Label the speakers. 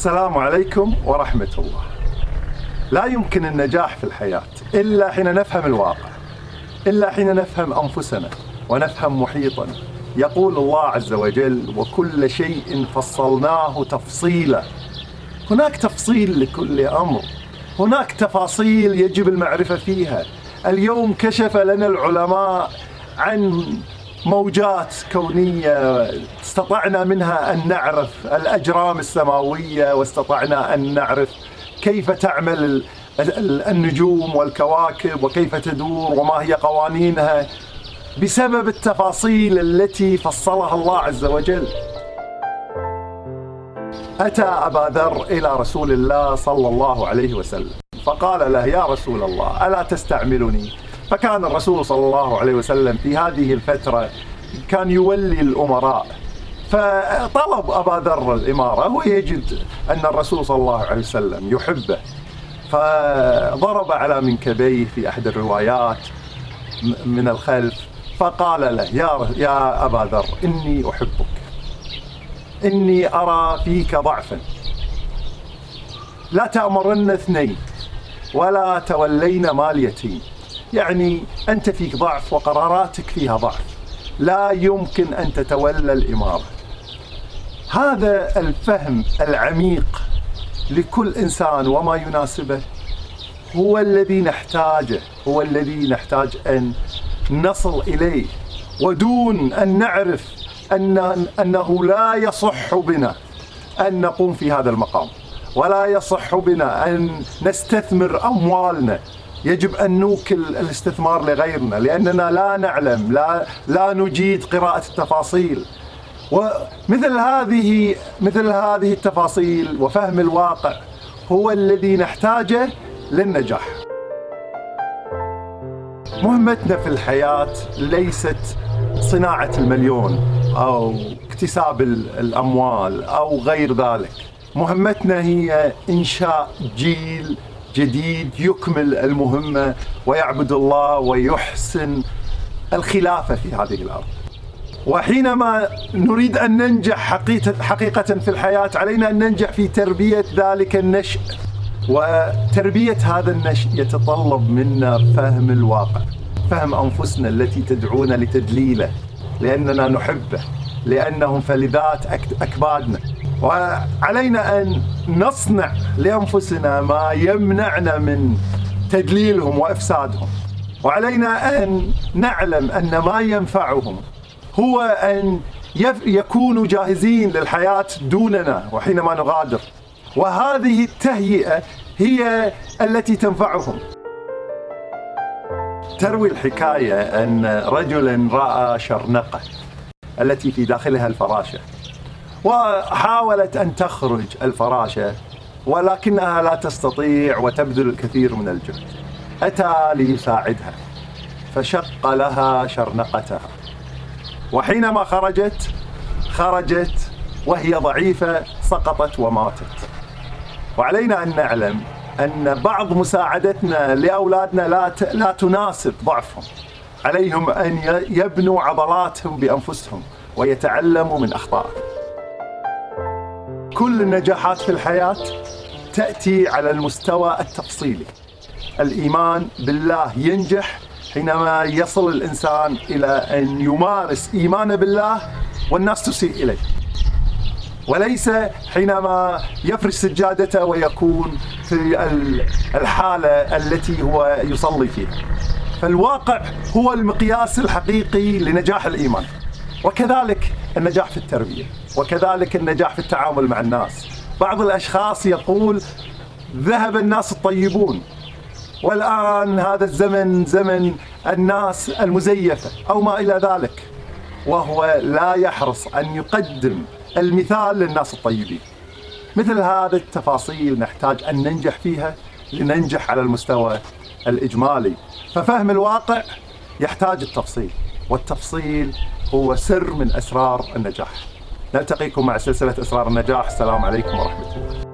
Speaker 1: السلام عليكم ورحمة الله. لا يمكن النجاح في الحياة إلا حين نفهم الواقع. إلا حين نفهم أنفسنا ونفهم محيطنا. يقول الله عز وجل: وكل شيء فصلناه تفصيلا. هناك تفصيل لكل أمر. هناك تفاصيل يجب المعرفة فيها. اليوم كشف لنا العلماء عن موجات كونية. استطعنا منها أن نعرف الأجرام السماوية واستطعنا أن نعرف كيف تعمل النجوم والكواكب وكيف تدور وما هي قوانينها. بسبب التفاصيل التي فصلها الله عز وجل. أتى أبا ذر إلى رسول الله صلى الله عليه وسلم فقال له يا رسول الله ألا تستعملني؟ فكان الرسول صلى الله عليه وسلم في هذه الفترة كان يولي الأمراء. فطلب أبا ذر الإمارة ويجد أن الرسول صلى الله عليه وسلم يحبه. فضرب على منكبيه في أحد الروايات من الخلف فقال له يا يا أبا ذر إني أحبك. إني أرى فيك ضعفا. لا تأمرن اثنين ولا تولين مال يتيم. يعني أنت فيك ضعف وقراراتك فيها ضعف. لا يمكن أن تتولى الإمارة. هذا الفهم العميق لكل إنسان وما يناسبه هو الذي نحتاجه هو الذي نحتاج أن نصل إليه. ودون أن نعرف أن أنه لا يصح بنا أن نقوم في هذا المقام ولا يصح بنا أن نستثمر أموالنا يجب أن نوكل الاستثمار لغيرنا لأننا لا نعلم لا, لا نجيد قراءة التفاصيل ومثل هذه مثل هذه التفاصيل وفهم الواقع هو الذي نحتاجه للنجاح. مهمتنا في الحياة ليست صناعة المليون أو اكتساب الأموال أو غير ذلك. مهمتنا هي إنشاء جيل جديد يكمل المهمة ويعبد الله ويحسن الخلافة في هذه الأرض. وحينما نريد أن ننجح حقيقة في الحياة علينا أن ننجح في تربية ذلك النشء. وتربية هذا النشء يتطلب منا فهم الواقع فهم أنفسنا التي تدعونا لتدليله لأننا نحبه لأنهم فلذات أكبادنا. وعلينا أن نصنع لأنفسنا ما يمنعنا من تدليلهم وإفسادهم. وعلينا أن نعلم أن ما ينفعهم هو أن يكونوا جاهزين للحياة دوننا وحينما نغادر. وهذه التهيئة هي التي تنفعهم. تروي الحكاية أن رجلا رأى شرنقة التي في داخلها الفراشة. وحاولت أن تخرج الفراشة ولكنها لا تستطيع وتبذل الكثير من الجهد. أتى ليساعدها فشق لها شرنقتها. وحينما خرجت خرجت وهي ضعيفة سقطت وماتت. وعلينا أن نعلم أن بعض مساعدتنا لأولادنا لا لا تناسب ضعفهم. عليهم أن يبنوا عضلاتهم بأنفسهم ويتعلموا من أخطائهم. كل النجاحات في الحياة تأتي على المستوى التفصيلي. الإيمان بالله ينجح حينما يصل الإنسان إلى أن يمارس إيمانه بالله والناس تسيء إليه. وليس حينما يفرش سجادته ويكون في الحالة التي هو يصلي فيها. فالواقع هو المقياس الحقيقي لنجاح الإيمان وكذلك النجاح في التربية. وكذلك النجاح في التعامل مع الناس. بعض الأشخاص يقول ذهب الناس الطيبون. والآن هذا الزمن زمن الناس المزيفة أو ما إلى ذلك. وهو لا يحرص أن يقدم المثال للناس الطيبين. مثل هذه التفاصيل نحتاج أن ننجح فيها لننجح على المستوى الإجمالي. ففهم الواقع يحتاج التفصيل والتفصيل هو سر من أسرار النجاح. نلتقيكم مع سلسلة أسرار النجاح. السلام عليكم ورحمة الله.